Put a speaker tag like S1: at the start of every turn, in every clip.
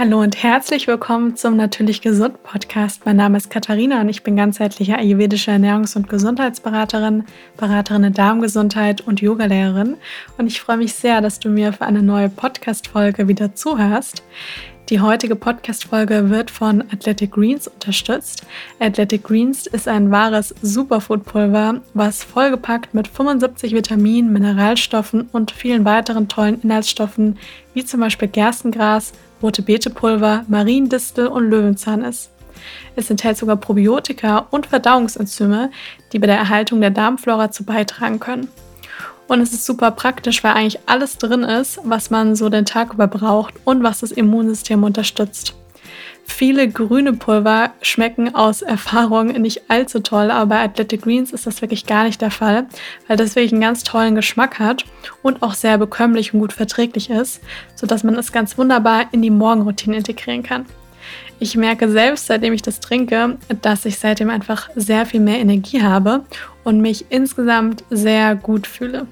S1: Hallo und herzlich willkommen zum Natürlich Gesund Podcast. Mein Name ist Katharina und ich bin ganzheitliche ayurvedische Ernährungs- und Gesundheitsberaterin, Beraterin in Darmgesundheit und Yogalehrerin. Und ich freue mich sehr, dass du mir für eine neue Podcast-Folge wieder zuhörst. Die heutige Podcast-Folge wird von Athletic Greens unterstützt. Athletic Greens ist ein wahres Superfood-Pulver, was vollgepackt mit 75 Vitaminen, Mineralstoffen und vielen weiteren tollen Inhaltsstoffen, wie zum Beispiel Gerstengras, rote Beetepulver, Mariendistel und Löwenzahn ist. Es enthält sogar Probiotika und Verdauungsenzyme, die bei der Erhaltung der Darmflora zu beitragen können. Und es ist super praktisch, weil eigentlich alles drin ist, was man so den Tag über braucht und was das Immunsystem unterstützt. Viele grüne Pulver schmecken aus Erfahrung nicht allzu toll, aber bei Athletic Greens ist das wirklich gar nicht der Fall, weil das wirklich einen ganz tollen Geschmack hat und auch sehr bekömmlich und gut verträglich ist, sodass man es ganz wunderbar in die Morgenroutine integrieren kann. Ich merke selbst, seitdem ich das trinke, dass ich seitdem einfach sehr viel mehr Energie habe und mich insgesamt sehr gut fühle.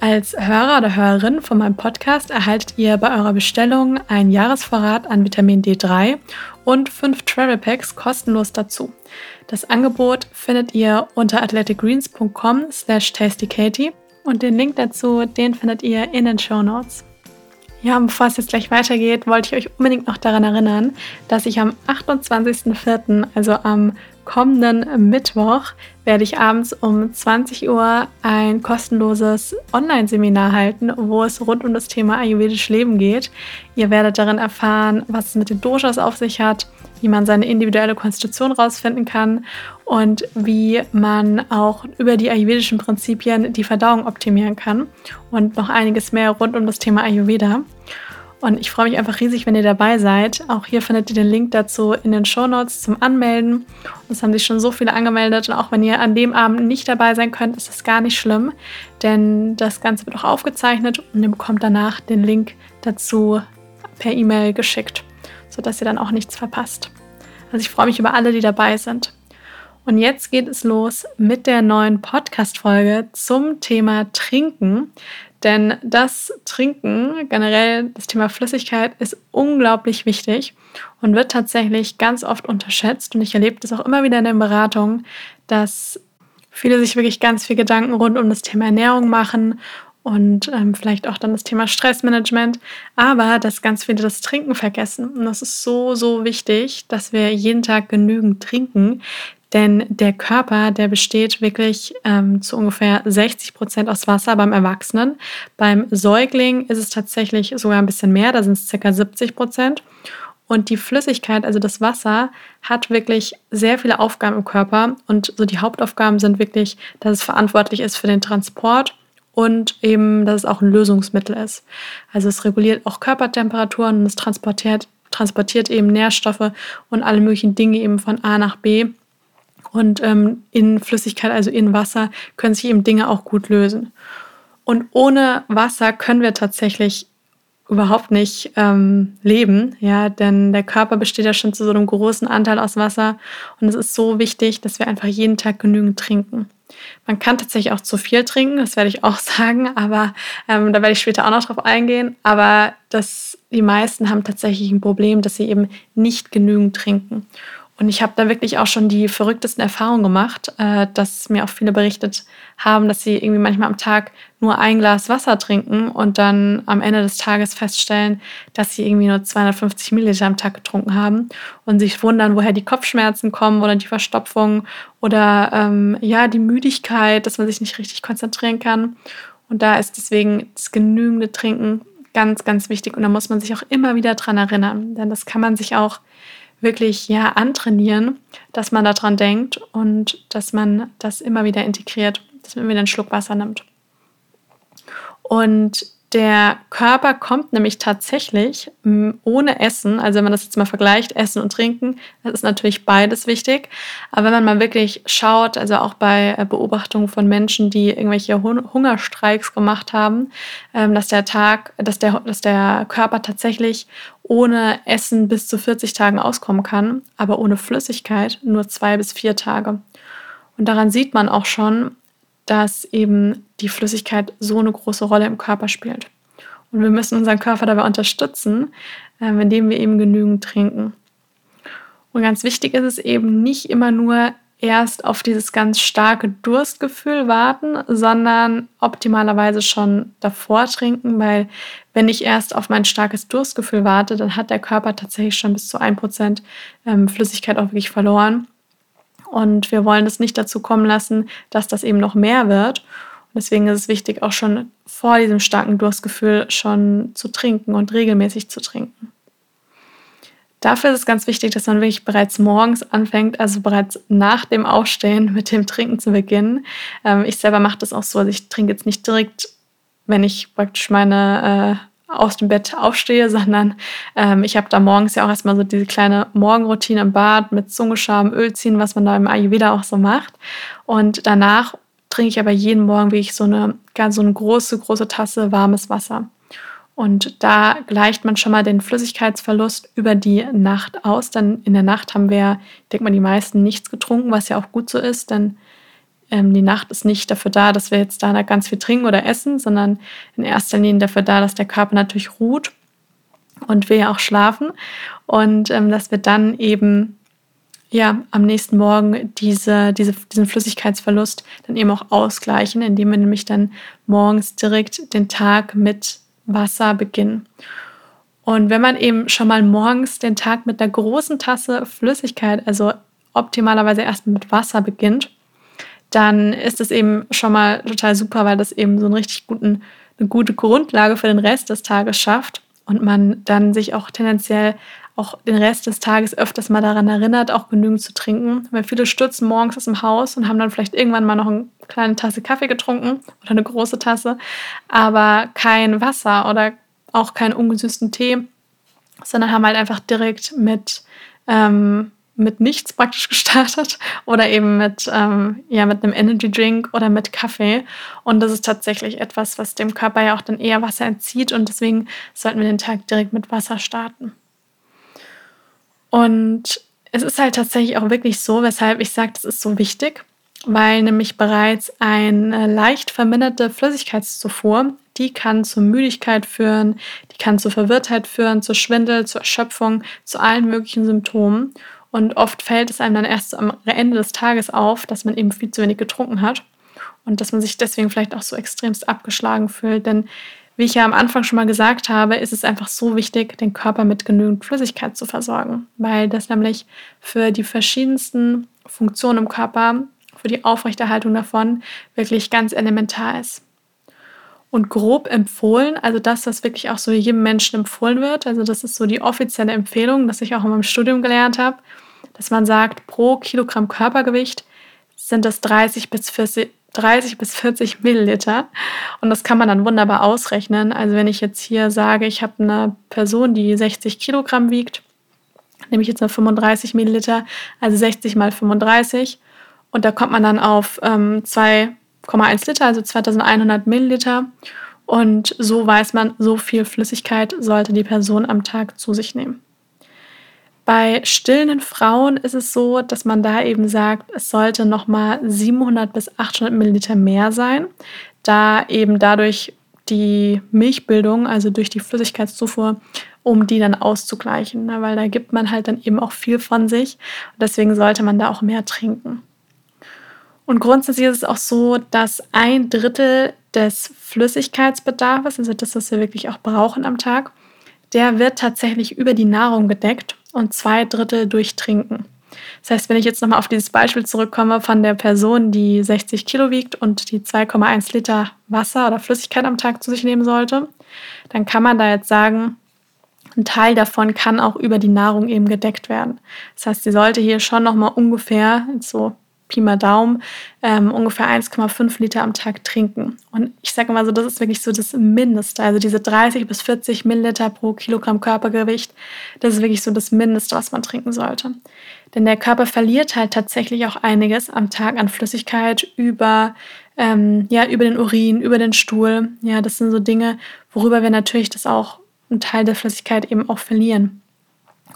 S1: Als Hörer oder Hörerin von meinem Podcast erhaltet ihr bei eurer Bestellung einen Jahresvorrat an Vitamin D3 und fünf Travel Packs kostenlos dazu. Das Angebot findet ihr unter athleticgreens.com slash tastykatie und den Link dazu, den findet ihr in den Show Notes. Ja, und bevor es jetzt gleich weitergeht, wollte ich euch unbedingt noch daran erinnern, dass ich am 28.04., also am kommenden Mittwoch werde ich abends um 20 Uhr ein kostenloses Online-Seminar halten, wo es rund um das Thema ayurvedisch Leben geht. Ihr werdet darin erfahren, was es mit den Doshas auf sich hat, wie man seine individuelle Konstitution rausfinden kann und wie man auch über die ayurvedischen Prinzipien die Verdauung optimieren kann und noch einiges mehr rund um das Thema Ayurveda. Und ich freue mich einfach riesig, wenn ihr dabei seid. Auch hier findet ihr den Link dazu in den Show Notes zum Anmelden. Es haben sich schon so viele angemeldet. Und auch wenn ihr an dem Abend nicht dabei sein könnt, ist das gar nicht schlimm. Denn das Ganze wird auch aufgezeichnet und ihr bekommt danach den Link dazu per E-Mail geschickt, sodass ihr dann auch nichts verpasst. Also ich freue mich über alle, die dabei sind. Und jetzt geht es los mit der neuen Podcast-Folge zum Thema Trinken. Denn das Trinken, generell das Thema Flüssigkeit, ist unglaublich wichtig und wird tatsächlich ganz oft unterschätzt. Und ich erlebe das auch immer wieder in den Beratungen, dass viele sich wirklich ganz viel Gedanken rund um das Thema Ernährung machen und ähm, vielleicht auch dann das Thema Stressmanagement, aber dass ganz viele das Trinken vergessen. Und das ist so, so wichtig, dass wir jeden Tag genügend trinken, denn der Körper, der besteht wirklich ähm, zu ungefähr 60 Prozent aus Wasser beim Erwachsenen. Beim Säugling ist es tatsächlich sogar ein bisschen mehr, da sind es ca. 70 Prozent. Und die Flüssigkeit, also das Wasser, hat wirklich sehr viele Aufgaben im Körper. Und so die Hauptaufgaben sind wirklich, dass es verantwortlich ist für den Transport und eben, dass es auch ein Lösungsmittel ist. Also es reguliert auch Körpertemperaturen und es transportiert, transportiert eben Nährstoffe und alle möglichen Dinge eben von A nach B und ähm, in Flüssigkeit, also in Wasser, können sich eben Dinge auch gut lösen. Und ohne Wasser können wir tatsächlich überhaupt nicht ähm, leben, ja, denn der Körper besteht ja schon zu so einem großen Anteil aus Wasser und es ist so wichtig, dass wir einfach jeden Tag genügend trinken. Man kann tatsächlich auch zu viel trinken, das werde ich auch sagen, aber ähm, da werde ich später auch noch drauf eingehen. Aber das, die meisten haben tatsächlich ein Problem, dass sie eben nicht genügend trinken. Und ich habe da wirklich auch schon die verrücktesten Erfahrungen gemacht, äh, dass mir auch viele berichtet haben, dass sie irgendwie manchmal am Tag nur ein Glas Wasser trinken und dann am Ende des Tages feststellen, dass sie irgendwie nur 250 Milliliter am Tag getrunken haben und sich wundern, woher die Kopfschmerzen kommen oder die Verstopfung oder ähm, ja, die Müdigkeit, dass man sich nicht richtig konzentrieren kann. Und da ist deswegen das genügende Trinken ganz, ganz wichtig. Und da muss man sich auch immer wieder dran erinnern, denn das kann man sich auch wirklich ja antrainieren, dass man daran denkt und dass man das immer wieder integriert, dass man wieder einen Schluck Wasser nimmt. Und der Körper kommt nämlich tatsächlich ohne Essen, also wenn man das jetzt mal vergleicht, Essen und Trinken, das ist natürlich beides wichtig. Aber wenn man mal wirklich schaut, also auch bei äh, Beobachtungen von Menschen, die irgendwelche Hungerstreiks gemacht haben, ähm, dass der Tag, dass der, dass der Körper tatsächlich ohne Essen bis zu 40 Tagen auskommen kann, aber ohne Flüssigkeit nur zwei bis vier Tage. Und daran sieht man auch schon, dass eben die Flüssigkeit so eine große Rolle im Körper spielt. Und wir müssen unseren Körper dabei unterstützen, äh, indem wir eben genügend trinken. Und ganz wichtig ist es eben nicht immer nur erst auf dieses ganz starke Durstgefühl warten, sondern optimalerweise schon davor trinken, weil wenn ich erst auf mein starkes Durstgefühl warte, dann hat der Körper tatsächlich schon bis zu 1% ähm, Flüssigkeit auch wirklich verloren. Und wir wollen es nicht dazu kommen lassen, dass das eben noch mehr wird. Und deswegen ist es wichtig, auch schon vor diesem starken Durstgefühl schon zu trinken und regelmäßig zu trinken. Dafür ist es ganz wichtig, dass man wirklich bereits morgens anfängt, also bereits nach dem Aufstehen mit dem Trinken zu beginnen. Ähm, ich selber mache das auch so, also ich trinke jetzt nicht direkt, wenn ich praktisch meine äh, aus dem Bett aufstehe, sondern ähm, ich habe da morgens ja auch erstmal so diese kleine Morgenroutine im Bad mit Zungescham, Öl ziehen, was man da im Ayurveda auch so macht. Und danach trinke ich aber jeden Morgen wirklich so eine ganz so eine große, große Tasse warmes Wasser. Und da gleicht man schon mal den Flüssigkeitsverlust über die Nacht aus. Dann in der Nacht haben wir, ich denke mal, die meisten nichts getrunken, was ja auch gut so ist, denn ähm, die Nacht ist nicht dafür da, dass wir jetzt da ganz viel trinken oder essen, sondern in erster Linie dafür da, dass der Körper natürlich ruht und wir ja auch schlafen und ähm, dass wir dann eben ja am nächsten Morgen diese, diese, diesen Flüssigkeitsverlust dann eben auch ausgleichen, indem wir nämlich dann morgens direkt den Tag mit Wasser beginnen. Und wenn man eben schon mal morgens den Tag mit einer großen Tasse Flüssigkeit, also optimalerweise erst mit Wasser beginnt, dann ist es eben schon mal total super, weil das eben so einen richtig guten, eine gute Grundlage für den Rest des Tages schafft und man dann sich auch tendenziell auch den Rest des Tages öfters mal daran erinnert, auch genügend zu trinken. Weil viele stürzen morgens aus dem Haus und haben dann vielleicht irgendwann mal noch eine kleine Tasse Kaffee getrunken oder eine große Tasse, aber kein Wasser oder auch keinen ungesüßten Tee, sondern haben halt einfach direkt mit, ähm, mit nichts praktisch gestartet oder eben mit, ähm, ja, mit einem Energy Drink oder mit Kaffee. Und das ist tatsächlich etwas, was dem Körper ja auch dann eher Wasser entzieht und deswegen sollten wir den Tag direkt mit Wasser starten. Und es ist halt tatsächlich auch wirklich so, weshalb ich sage, das ist so wichtig, weil nämlich bereits eine leicht verminderte Flüssigkeitszufuhr, die kann zur Müdigkeit führen, die kann zur Verwirrtheit führen, zu Schwindel, zur Erschöpfung, zu allen möglichen Symptomen. Und oft fällt es einem dann erst am Ende des Tages auf, dass man eben viel zu wenig getrunken hat und dass man sich deswegen vielleicht auch so extremst abgeschlagen fühlt. Denn wie ich ja am Anfang schon mal gesagt habe, ist es einfach so wichtig, den Körper mit genügend Flüssigkeit zu versorgen, weil das nämlich für die verschiedensten Funktionen im Körper, für die Aufrechterhaltung davon wirklich ganz elementar ist. Und grob empfohlen, also das, was wirklich auch so jedem Menschen empfohlen wird, also das ist so die offizielle Empfehlung, das ich auch in meinem Studium gelernt habe, dass man sagt, pro Kilogramm Körpergewicht sind das 30 bis 40, 30 bis 40 Milliliter. Und das kann man dann wunderbar ausrechnen. Also wenn ich jetzt hier sage, ich habe eine Person, die 60 Kilogramm wiegt, nehme ich jetzt mal 35 Milliliter, also 60 mal 35. Und da kommt man dann auf ähm, 2,1 Liter, also 2100 Milliliter. Und so weiß man, so viel Flüssigkeit sollte die Person am Tag zu sich nehmen. Bei stillenden Frauen ist es so, dass man da eben sagt, es sollte nochmal 700 bis 800 Milliliter mehr sein, da eben dadurch die Milchbildung, also durch die Flüssigkeitszufuhr, um die dann auszugleichen, ne? weil da gibt man halt dann eben auch viel von sich und deswegen sollte man da auch mehr trinken. Und grundsätzlich ist es auch so, dass ein Drittel des Flüssigkeitsbedarfs, also das, was wir wirklich auch brauchen am Tag, der wird tatsächlich über die Nahrung gedeckt und zwei Drittel durch Trinken. Das heißt, wenn ich jetzt nochmal auf dieses Beispiel zurückkomme von der Person, die 60 Kilo wiegt und die 2,1 Liter Wasser oder Flüssigkeit am Tag zu sich nehmen sollte, dann kann man da jetzt sagen, ein Teil davon kann auch über die Nahrung eben gedeckt werden. Das heißt, sie sollte hier schon nochmal ungefähr so Pi mal Daumen, ähm, ungefähr 1,5 Liter am Tag trinken. Und ich sage mal so, das ist wirklich so das Mindeste. Also diese 30 bis 40 Milliliter pro Kilogramm Körpergewicht, das ist wirklich so das Mindeste, was man trinken sollte. Denn der Körper verliert halt tatsächlich auch einiges am Tag an Flüssigkeit über, ähm, ja, über den Urin, über den Stuhl. Ja, das sind so Dinge, worüber wir natürlich das auch einen Teil der Flüssigkeit eben auch verlieren.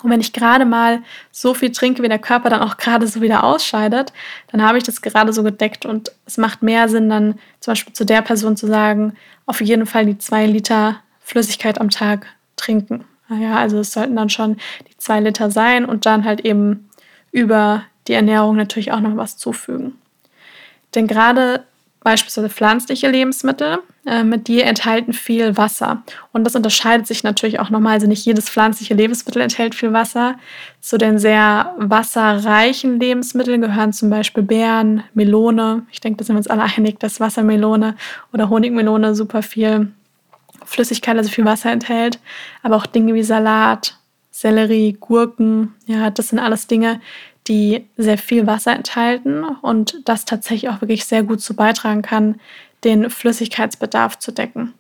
S1: Und wenn ich gerade mal so viel trinke, wie der Körper dann auch gerade so wieder ausscheidet, dann habe ich das gerade so gedeckt. Und es macht mehr Sinn, dann zum Beispiel zu der Person zu sagen, auf jeden Fall die zwei Liter Flüssigkeit am Tag trinken. Ja, also es sollten dann schon die zwei Liter sein und dann halt eben über die Ernährung natürlich auch noch was zufügen. Denn gerade beispielsweise pflanzliche Lebensmittel, äh, mit die enthalten viel Wasser. Und das unterscheidet sich natürlich auch nochmal. Also nicht jedes pflanzliche Lebensmittel enthält viel Wasser. Zu den sehr wasserreichen Lebensmitteln gehören zum Beispiel Beeren, Melone. Ich denke, da sind wir uns alle einig, dass Wassermelone oder Honigmelone super viel Flüssigkeit, also viel Wasser enthält. Aber auch Dinge wie Salat, Sellerie, Gurken, ja, das sind alles Dinge, die sehr viel Wasser enthalten und das tatsächlich auch wirklich sehr gut zu beitragen kann, den Flüssigkeitsbedarf zu decken.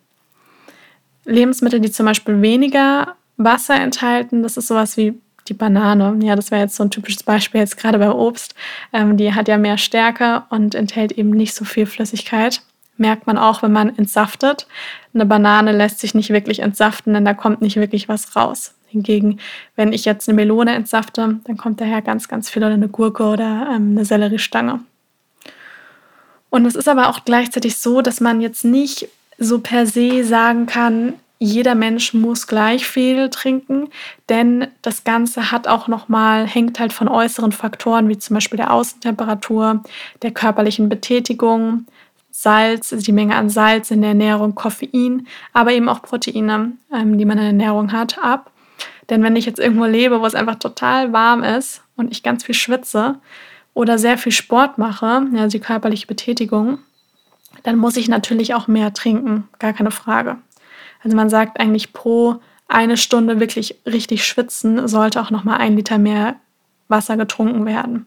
S1: Lebensmittel, die zum Beispiel weniger Wasser enthalten, das ist sowas wie die Banane. Ja, das wäre jetzt so ein typisches Beispiel jetzt gerade bei Obst. Ähm, die hat ja mehr Stärke und enthält eben nicht so viel Flüssigkeit. Merkt man auch, wenn man entsaftet. Eine Banane lässt sich nicht wirklich entsaften, denn da kommt nicht wirklich was raus. Hingegen, wenn ich jetzt eine Melone entsafte, dann kommt daher ganz, ganz viel oder eine Gurke oder ähm, eine Selleriestange. Und es ist aber auch gleichzeitig so, dass man jetzt nicht so per se sagen kann, jeder Mensch muss gleich viel trinken, denn das Ganze hat auch noch mal hängt halt von äußeren Faktoren wie zum Beispiel der Außentemperatur, der körperlichen Betätigung, Salz, also die Menge an Salz in der Ernährung, Koffein, aber eben auch Proteine, ähm, die man in der Ernährung hat, ab. Denn wenn ich jetzt irgendwo lebe, wo es einfach total warm ist und ich ganz viel schwitze oder sehr viel Sport mache, also die körperliche Betätigung, dann muss ich natürlich auch mehr trinken, gar keine Frage. Also man sagt eigentlich pro eine Stunde wirklich richtig schwitzen, sollte auch nochmal ein Liter mehr Wasser getrunken werden.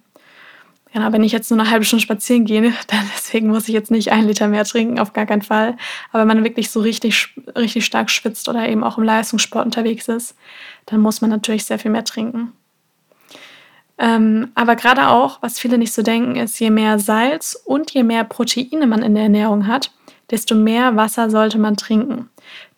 S1: Genau, wenn ich jetzt nur eine halbe Stunde spazieren gehe, dann deswegen muss ich jetzt nicht ein Liter mehr trinken, auf gar keinen Fall. Aber wenn man wirklich so richtig, richtig stark schwitzt oder eben auch im Leistungssport unterwegs ist, dann muss man natürlich sehr viel mehr trinken. Ähm, aber gerade auch, was viele nicht so denken, ist, je mehr Salz und je mehr Proteine man in der Ernährung hat, desto mehr Wasser sollte man trinken.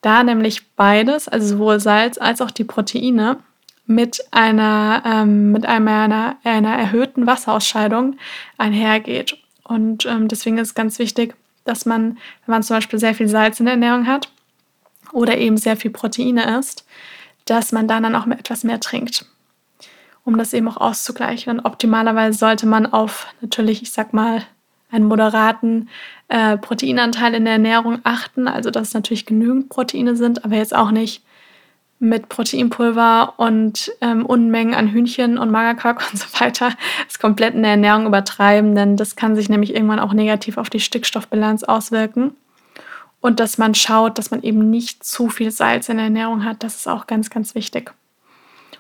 S1: Da nämlich beides, also sowohl Salz als auch die Proteine, mit einer, ähm, mit einer, einer erhöhten Wasserausscheidung einhergeht. Und ähm, deswegen ist es ganz wichtig, dass man, wenn man zum Beispiel sehr viel Salz in der Ernährung hat oder eben sehr viel Proteine isst, dass man dann, dann auch etwas mehr trinkt, um das eben auch auszugleichen. Und optimalerweise sollte man auf natürlich, ich sag mal, einen moderaten äh, Proteinanteil in der Ernährung achten, also dass natürlich genügend Proteine sind, aber jetzt auch nicht mit Proteinpulver und ähm, Unmengen an Hühnchen und Magerquark und so weiter das komplett in der Ernährung übertreiben, denn das kann sich nämlich irgendwann auch negativ auf die Stickstoffbilanz auswirken. Und dass man schaut, dass man eben nicht zu viel Salz in der Ernährung hat, das ist auch ganz, ganz wichtig.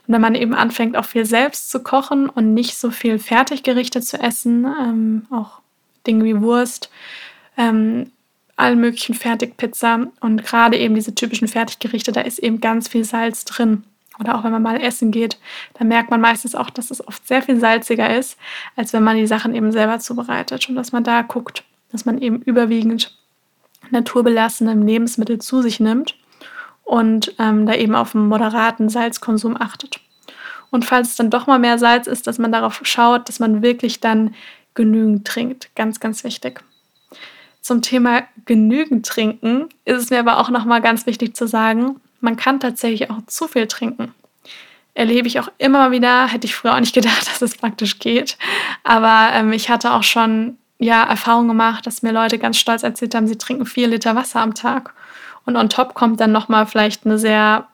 S1: Und wenn man eben anfängt, auch viel selbst zu kochen und nicht so viel Fertiggerichte zu essen, ähm, auch Dinge wie Wurst, ähm, allen möglichen Fertigpizza und gerade eben diese typischen Fertiggerichte, da ist eben ganz viel Salz drin. Oder auch wenn man mal essen geht, da merkt man meistens auch, dass es oft sehr viel salziger ist, als wenn man die Sachen eben selber zubereitet. Und dass man da guckt, dass man eben überwiegend naturbelassene Lebensmittel zu sich nimmt und ähm, da eben auf einen moderaten Salzkonsum achtet. Und falls es dann doch mal mehr Salz ist, dass man darauf schaut, dass man wirklich dann genügend trinkt. Ganz, ganz wichtig. Zum Thema genügend trinken ist es mir aber auch nochmal ganz wichtig zu sagen, man kann tatsächlich auch zu viel trinken. Erlebe ich auch immer wieder, hätte ich früher auch nicht gedacht, dass es praktisch geht. Aber ähm, ich hatte auch schon ja, Erfahrung gemacht, dass mir Leute ganz stolz erzählt haben, sie trinken vier Liter Wasser am Tag. Und on top kommt dann nochmal vielleicht eine sehr,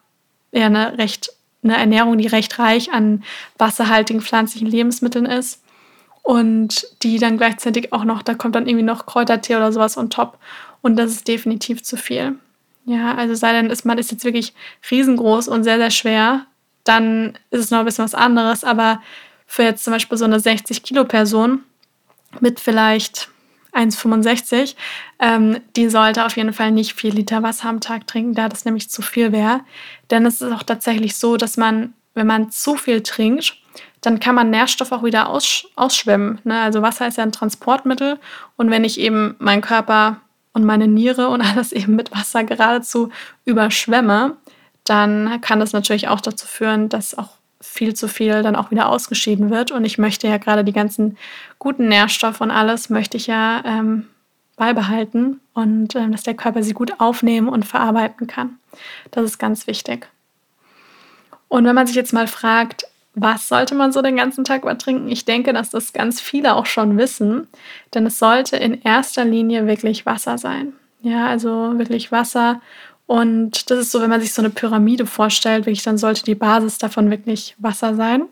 S1: ja, eine recht, eine Ernährung, die recht reich an wasserhaltigen pflanzlichen Lebensmitteln ist und die dann gleichzeitig auch noch, da kommt dann irgendwie noch Kräutertee oder sowas on top und das ist definitiv zu viel. Ja, also sei denn, ist, man ist jetzt wirklich riesengroß und sehr, sehr schwer, dann ist es noch ein bisschen was anderes, aber für jetzt zum Beispiel so eine 60 Kilo Person mit vielleicht 1,65, ähm, die sollte auf jeden Fall nicht 4 Liter Wasser am Tag trinken, da das nämlich zu viel wäre. Denn es ist auch tatsächlich so, dass man, wenn man zu viel trinkt, dann kann man Nährstoffe auch wieder aus, ausschwemmen. Ne? Also Wasser ist ja ein Transportmittel und wenn ich eben meinen Körper und meine Niere und alles eben mit Wasser geradezu überschwemme, dann kann das natürlich auch dazu führen, dass auch viel zu viel dann auch wieder ausgeschieden wird. Und ich möchte ja gerade die ganzen guten Nährstoffe und alles möchte ich ja ähm, beibehalten und ähm, dass der Körper sie gut aufnehmen und verarbeiten kann. Das ist ganz wichtig. Und wenn man sich jetzt mal fragt, was sollte man so den ganzen Tag über trinken? Ich denke, dass das ganz viele auch schon wissen, denn es sollte in erster Linie wirklich Wasser sein. Ja, also wirklich Wasser. Und das ist so, wenn man sich so eine Pyramide vorstellt, wirklich, dann sollte die Basis davon wirklich Wasser sein.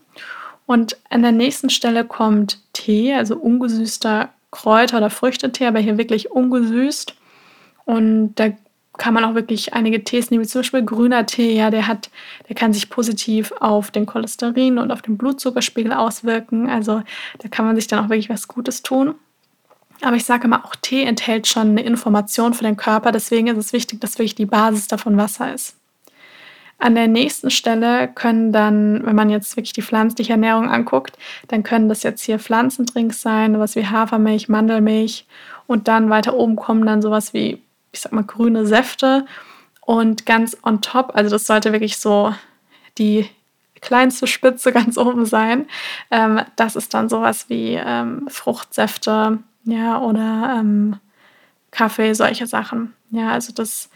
S1: Und an der nächsten Stelle kommt Tee, also ungesüßter Kräuter- oder Früchtetee, aber hier wirklich ungesüßt. Und da kann man auch wirklich einige Tees nehmen, zum Beispiel grüner Tee, ja, der hat, der kann sich positiv auf den Cholesterin und auf den Blutzuckerspiegel auswirken. Also da kann man sich dann auch wirklich was Gutes tun. Aber ich sage immer, auch Tee enthält schon eine Information für den Körper. Deswegen ist es wichtig, dass wirklich die Basis davon Wasser ist. An der nächsten Stelle können dann, wenn man jetzt wirklich die pflanzliche Ernährung anguckt, dann können das jetzt hier Pflanzendrinks sein, sowas wie Hafermilch, Mandelmilch und dann weiter oben kommen dann sowas wie, ich sag mal, grüne Säfte und ganz on top, also das sollte wirklich so die kleinste Spitze ganz oben sein. Ähm, das ist dann sowas wie ähm, Fruchtsäfte, ja, oder ähm, Kaffee, solche Sachen. Ja, also das,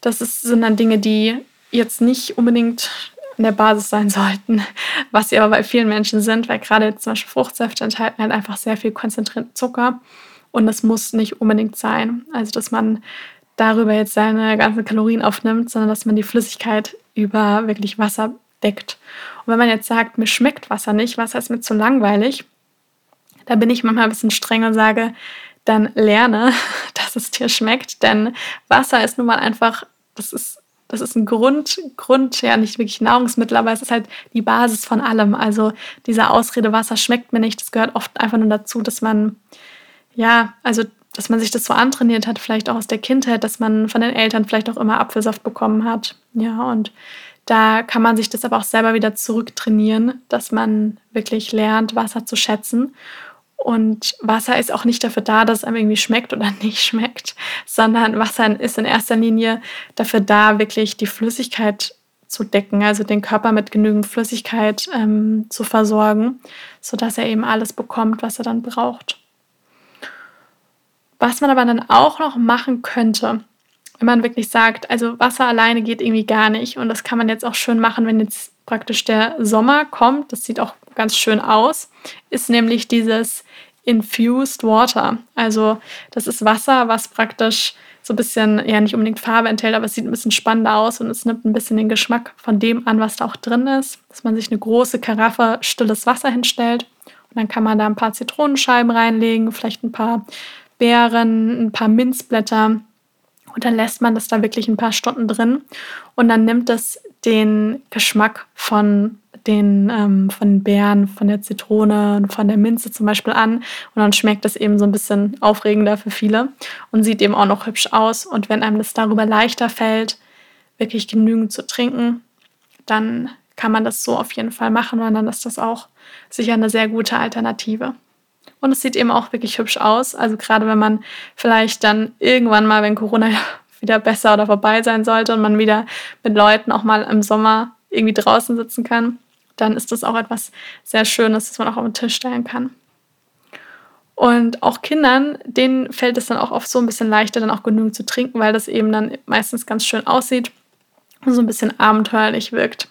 S1: das ist, sind dann Dinge, die jetzt nicht unbedingt in der Basis sein sollten, was sie aber bei vielen Menschen sind, weil gerade zum Beispiel Fruchtsäfte enthalten halt einfach sehr viel konzentrierten Zucker und das muss nicht unbedingt sein. Also, dass man darüber jetzt seine ganzen Kalorien aufnimmt, sondern dass man die Flüssigkeit über wirklich Wasser deckt. Und wenn man jetzt sagt, mir schmeckt Wasser nicht, Wasser ist mir zu langweilig, da bin ich manchmal ein bisschen streng und sage, dann lerne, dass es dir schmeckt, denn Wasser ist nun mal einfach, das ist das ist ein Grund, Grund, ja, nicht wirklich Nahrungsmittel, aber es ist halt die Basis von allem. Also diese Ausrede, Wasser schmeckt mir nicht, das gehört oft einfach nur dazu, dass man, ja, also dass man sich das so antrainiert hat, vielleicht auch aus der Kindheit, dass man von den Eltern vielleicht auch immer Apfelsaft bekommen hat. Ja, und da kann man sich das aber auch selber wieder zurücktrainieren, dass man wirklich lernt, Wasser zu schätzen und Wasser ist auch nicht dafür da, dass es einem irgendwie schmeckt oder nicht schmeckt, sondern Wasser ist in erster Linie dafür da, wirklich die Flüssigkeit zu decken, also den Körper mit genügend Flüssigkeit ähm, zu versorgen, sodass er eben alles bekommt, was er dann braucht. Was man aber dann auch noch machen könnte, wenn man wirklich sagt, also Wasser alleine geht irgendwie gar nicht und das kann man jetzt auch schön machen, wenn jetzt praktisch der Sommer kommt, das sieht auch ganz schön aus, ist nämlich dieses Infused Water. Also das ist Wasser, was praktisch so ein bisschen, ja nicht unbedingt Farbe enthält, aber es sieht ein bisschen spannender aus und es nimmt ein bisschen den Geschmack von dem an, was da auch drin ist. Dass man sich eine große Karaffe stilles Wasser hinstellt und dann kann man da ein paar Zitronenscheiben reinlegen, vielleicht ein paar Beeren, ein paar Minzblätter und dann lässt man das da wirklich ein paar Stunden drin und dann nimmt es den Geschmack von den, ähm, von den Beeren, von der Zitrone und von der Minze zum Beispiel an und dann schmeckt es eben so ein bisschen aufregender für viele und sieht eben auch noch hübsch aus und wenn einem das darüber leichter fällt, wirklich genügend zu trinken, dann kann man das so auf jeden Fall machen und dann ist das auch sicher eine sehr gute Alternative. Und es sieht eben auch wirklich hübsch aus. Also gerade wenn man vielleicht dann irgendwann mal, wenn Corona wieder besser oder vorbei sein sollte und man wieder mit Leuten auch mal im Sommer irgendwie draußen sitzen kann, dann ist das auch etwas sehr Schönes, das man auch auf den Tisch stellen kann. Und auch Kindern, denen fällt es dann auch oft so ein bisschen leichter, dann auch genügend zu trinken, weil das eben dann meistens ganz schön aussieht und so ein bisschen abenteuerlich wirkt.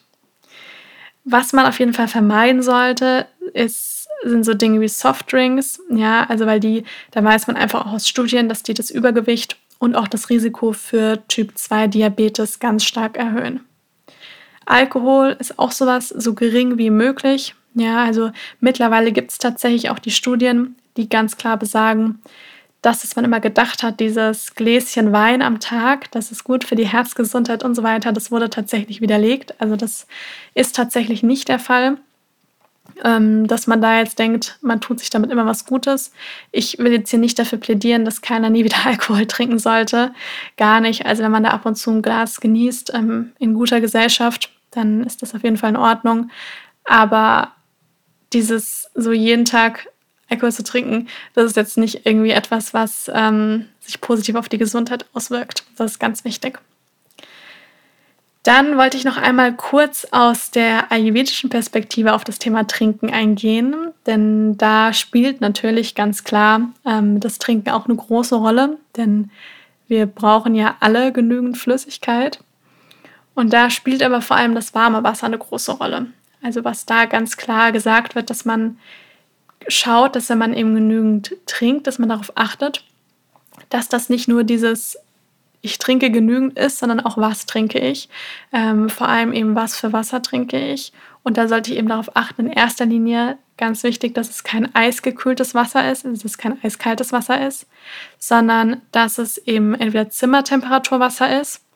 S1: Was man auf jeden Fall vermeiden sollte, ist, sind so Dinge wie Softdrinks. Ja, also weil die, da weiß man einfach auch aus Studien, dass die das Übergewicht und auch das Risiko für Typ 2 Diabetes ganz stark erhöhen. Alkohol ist auch sowas so gering wie möglich. Ja, also mittlerweile gibt es tatsächlich auch die Studien, die ganz klar besagen, das, was man immer gedacht hat, dieses Gläschen Wein am Tag, das ist gut für die Herzgesundheit und so weiter, das wurde tatsächlich widerlegt. Also das ist tatsächlich nicht der Fall, ähm, dass man da jetzt denkt, man tut sich damit immer was Gutes. Ich will jetzt hier nicht dafür plädieren, dass keiner nie wieder Alkohol trinken sollte. Gar nicht. Also wenn man da ab und zu ein Glas genießt ähm, in guter Gesellschaft, dann ist das auf jeden Fall in Ordnung. Aber dieses so jeden Tag Alkohol zu trinken, das ist jetzt nicht irgendwie etwas, was ähm, sich positiv auf die Gesundheit auswirkt. Das ist ganz wichtig. Dann wollte ich noch einmal kurz aus der ayurvedischen Perspektive auf das Thema Trinken eingehen, denn da spielt natürlich ganz klar ähm, das Trinken auch eine große Rolle, denn wir brauchen ja alle genügend Flüssigkeit. Und da spielt aber vor allem das warme Wasser eine große Rolle. Also was da ganz klar gesagt wird, dass man schaut, dass wenn man eben genügend trinkt, dass man darauf achtet, dass das nicht nur dieses ich trinke genügend ist, sondern auch was trinke ich. Ähm, vor allem eben was für Wasser trinke ich. Und da sollte ich eben darauf achten, in erster Linie ganz wichtig, dass es kein eisgekühltes Wasser ist, dass es kein eiskaltes Wasser ist, sondern dass es eben entweder Zimmertemperaturwasser ist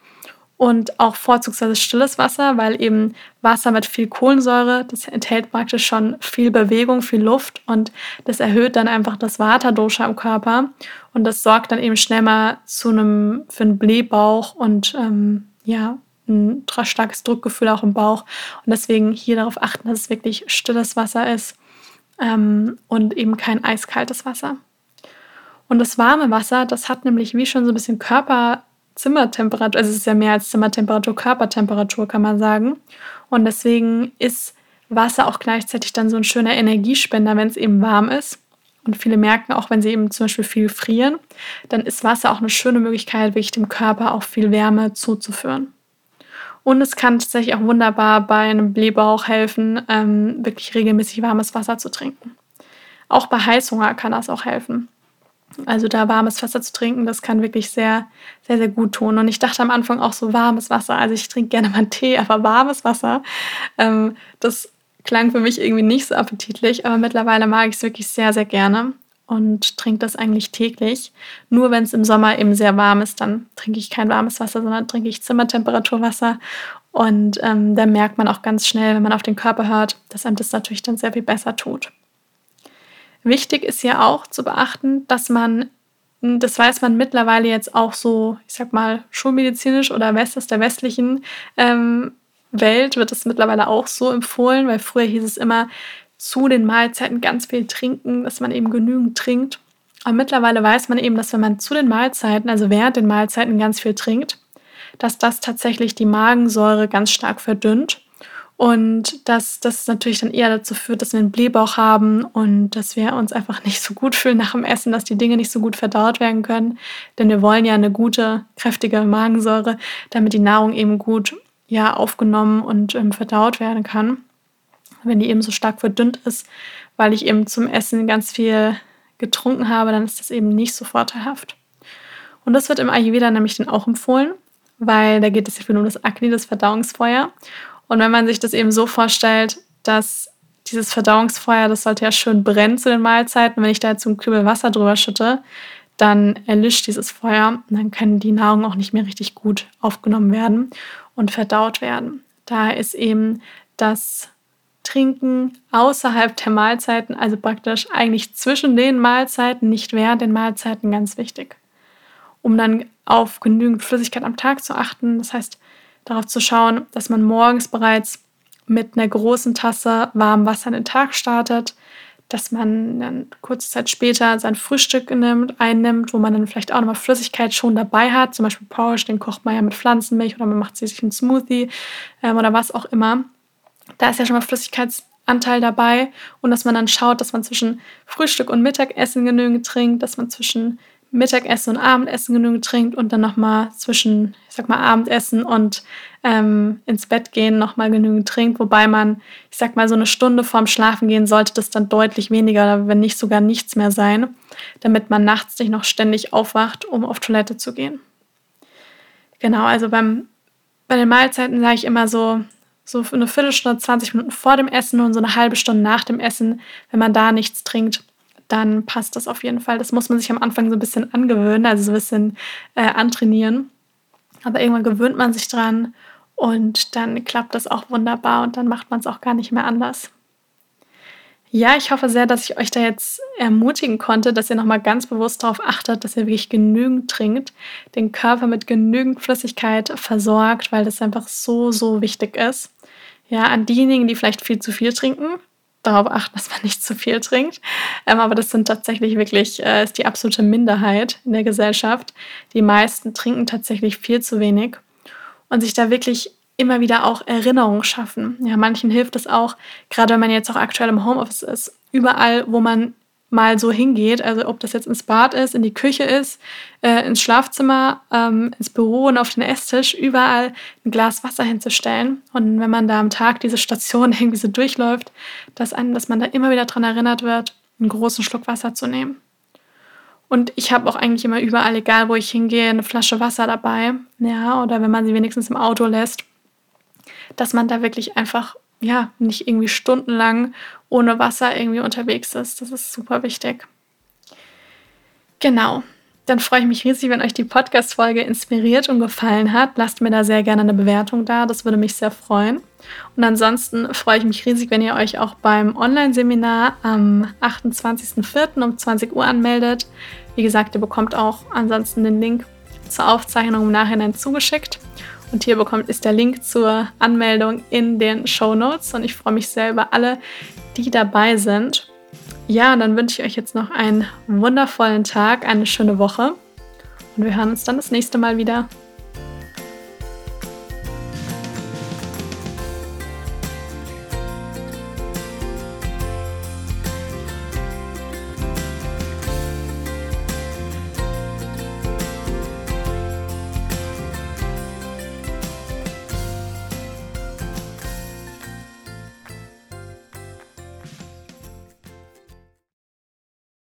S1: und auch vorzugsweise stilles Wasser, weil eben Wasser mit viel Kohlensäure, das enthält praktisch schon viel Bewegung, viel Luft und das erhöht dann einfach das Vata-Dosha im Körper und das sorgt dann eben schnell mal zu einem, für einen Blähbauch und ähm, ja, ein starkes Druckgefühl auch im Bauch und deswegen hier darauf achten, dass es wirklich stilles Wasser ist ähm, und eben kein eiskaltes Wasser. Und das warme Wasser, das hat nämlich wie schon so ein bisschen Körper Zimmertemperatur, also es ist ja mehr als Zimmertemperatur, Körpertemperatur kann man sagen. Und deswegen ist Wasser auch gleichzeitig dann so ein schöner Energiespender, wenn es eben warm ist. Und viele merken auch, wenn sie eben zum Beispiel viel frieren, dann ist Wasser auch eine schöne Möglichkeit, wirklich dem Körper auch viel Wärme zuzuführen. Und es kann tatsächlich auch wunderbar bei einem Blähbauch helfen, ähm, wirklich regelmäßig warmes Wasser zu trinken. Auch bei Heißhunger kann das auch helfen. Also da warmes Wasser zu trinken, das kann wirklich sehr, sehr, sehr gut tun. Und ich dachte am Anfang auch so warmes Wasser. Also ich trinke gerne mal Tee, aber warmes Wasser, ähm, das klang für mich irgendwie nicht so appetitlich. Aber mittlerweile mag ich es wirklich sehr, sehr gerne und trinke das eigentlich täglich. Nur wenn es im Sommer eben sehr warm ist, dann trinke ich kein warmes Wasser, sondern trinke ich Zimmertemperaturwasser. Und ähm, da merkt man auch ganz schnell, wenn man auf den Körper hört, dass einem das natürlich dann sehr viel besser tut. Wichtig ist ja auch zu beachten, dass man, das weiß man mittlerweile jetzt auch so, ich sag mal, schulmedizinisch oder West aus der westlichen ähm, Welt wird es mittlerweile auch so empfohlen, weil früher hieß es immer, zu den Mahlzeiten ganz viel trinken, dass man eben genügend trinkt. Aber mittlerweile weiß man eben, dass wenn man zu den Mahlzeiten, also während den Mahlzeiten ganz viel trinkt, dass das tatsächlich die Magensäure ganz stark verdünnt und dass das natürlich dann eher dazu führt, dass wir einen Blähbauch haben und dass wir uns einfach nicht so gut fühlen nach dem Essen, dass die Dinge nicht so gut verdaut werden können. Denn wir wollen ja eine gute, kräftige Magensäure, damit die Nahrung eben gut ja, aufgenommen und ähm, verdaut werden kann. Wenn die eben so stark verdünnt ist, weil ich eben zum Essen ganz viel getrunken habe, dann ist das eben nicht so vorteilhaft. Und das wird im Ayurveda nämlich dann auch empfohlen, weil da geht es ja viel um das Agni, das Verdauungsfeuer. Und wenn man sich das eben so vorstellt, dass dieses Verdauungsfeuer, das sollte ja schön brennen zu den Mahlzeiten. Wenn ich da jetzt einen Kübel Wasser drüber schütte, dann erlischt dieses Feuer und dann kann die Nahrung auch nicht mehr richtig gut aufgenommen werden und verdaut werden. Da ist eben das Trinken außerhalb der Mahlzeiten, also praktisch eigentlich zwischen den Mahlzeiten, nicht während den Mahlzeiten, ganz wichtig. Um dann auf genügend Flüssigkeit am Tag zu achten. Das heißt, darauf zu schauen, dass man morgens bereits mit einer großen Tasse warmem Wasser in den Tag startet, dass man dann kurze Zeit später sein Frühstück nimmt, einnimmt, wo man dann vielleicht auch nochmal Flüssigkeit schon dabei hat, zum Beispiel Porridge, den kocht man ja mit Pflanzenmilch oder man macht sich einen Smoothie ähm, oder was auch immer. Da ist ja schon mal Flüssigkeitsanteil dabei und dass man dann schaut, dass man zwischen Frühstück und Mittagessen genügend trinkt, dass man zwischen Mittagessen und Abendessen genügend trinkt und dann nochmal zwischen, ich sag mal, Abendessen und ähm, ins Bett gehen nochmal genügend trinkt, wobei man, ich sag mal, so eine Stunde vorm Schlafen gehen sollte das dann deutlich weniger oder wenn nicht sogar nichts mehr sein, damit man nachts nicht noch ständig aufwacht, um auf Toilette zu gehen. Genau, also beim, bei den Mahlzeiten sage ich immer so, so eine Viertelstunde, 20 Minuten vor dem Essen und so eine halbe Stunde nach dem Essen, wenn man da nichts trinkt, dann passt das auf jeden Fall. Das muss man sich am Anfang so ein bisschen angewöhnen, also so ein bisschen äh, antrainieren. Aber irgendwann gewöhnt man sich dran und dann klappt das auch wunderbar und dann macht man es auch gar nicht mehr anders. Ja, ich hoffe sehr, dass ich euch da jetzt ermutigen konnte, dass ihr nochmal ganz bewusst darauf achtet, dass ihr wirklich genügend trinkt, den Körper mit genügend Flüssigkeit versorgt, weil das einfach so, so wichtig ist. Ja, an diejenigen, die vielleicht viel zu viel trinken, darauf achten, dass man nicht zu viel trinkt. Ähm, aber das sind tatsächlich wirklich, äh, ist die absolute Minderheit in der Gesellschaft. Die meisten trinken tatsächlich viel zu wenig und sich da wirklich immer wieder auch Erinnerungen schaffen. Ja, manchen hilft es auch, gerade wenn man jetzt auch aktuell im Homeoffice ist, überall, wo man mal so hingeht. Also ob das jetzt ins Bad ist, in die Küche ist, äh, ins Schlafzimmer, ähm, ins Büro und auf den Esstisch, überall ein Glas Wasser hinzustellen. Und wenn man da am Tag diese Station irgendwie so durchläuft, dass, einem, dass man da immer wieder daran erinnert wird, einen großen Schluck Wasser zu nehmen. Und ich habe auch eigentlich immer überall, egal wo ich hingehe, eine Flasche Wasser dabei. Ja, oder wenn man sie wenigstens im Auto lässt, dass man da wirklich einfach ja, nicht irgendwie stundenlang ohne Wasser irgendwie unterwegs ist. Das ist super wichtig. Genau. Dann freue ich mich riesig, wenn euch die Podcast-Folge inspiriert und gefallen hat. Lasst mir da sehr gerne eine Bewertung da. Das würde mich sehr freuen. Und ansonsten freue ich mich riesig, wenn ihr euch auch beim Online-Seminar am 28.04. um 20 Uhr anmeldet. Wie gesagt, ihr bekommt auch ansonsten den Link zur Aufzeichnung im Nachhinein zugeschickt. Und hier bekommt ist der Link zur Anmeldung in den Show Notes. Und ich freue mich sehr über alle, die dabei sind. Ja, dann wünsche ich euch jetzt noch einen wundervollen Tag, eine schöne Woche. Und wir hören uns dann das nächste Mal wieder.